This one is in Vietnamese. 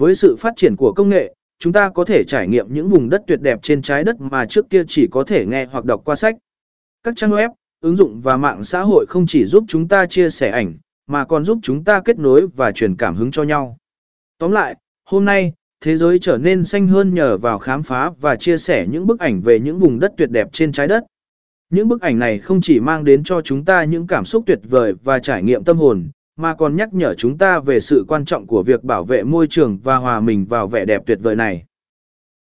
Với sự phát triển của công nghệ, chúng ta có thể trải nghiệm những vùng đất tuyệt đẹp trên trái đất mà trước kia chỉ có thể nghe hoặc đọc qua sách. Các trang web, ứng dụng và mạng xã hội không chỉ giúp chúng ta chia sẻ ảnh, mà còn giúp chúng ta kết nối và truyền cảm hứng cho nhau. Tóm lại, hôm nay, thế giới trở nên xanh hơn nhờ vào khám phá và chia sẻ những bức ảnh về những vùng đất tuyệt đẹp trên trái đất. Những bức ảnh này không chỉ mang đến cho chúng ta những cảm xúc tuyệt vời và trải nghiệm tâm hồn, mà còn nhắc nhở chúng ta về sự quan trọng của việc bảo vệ môi trường và hòa mình vào vẻ đẹp tuyệt vời này.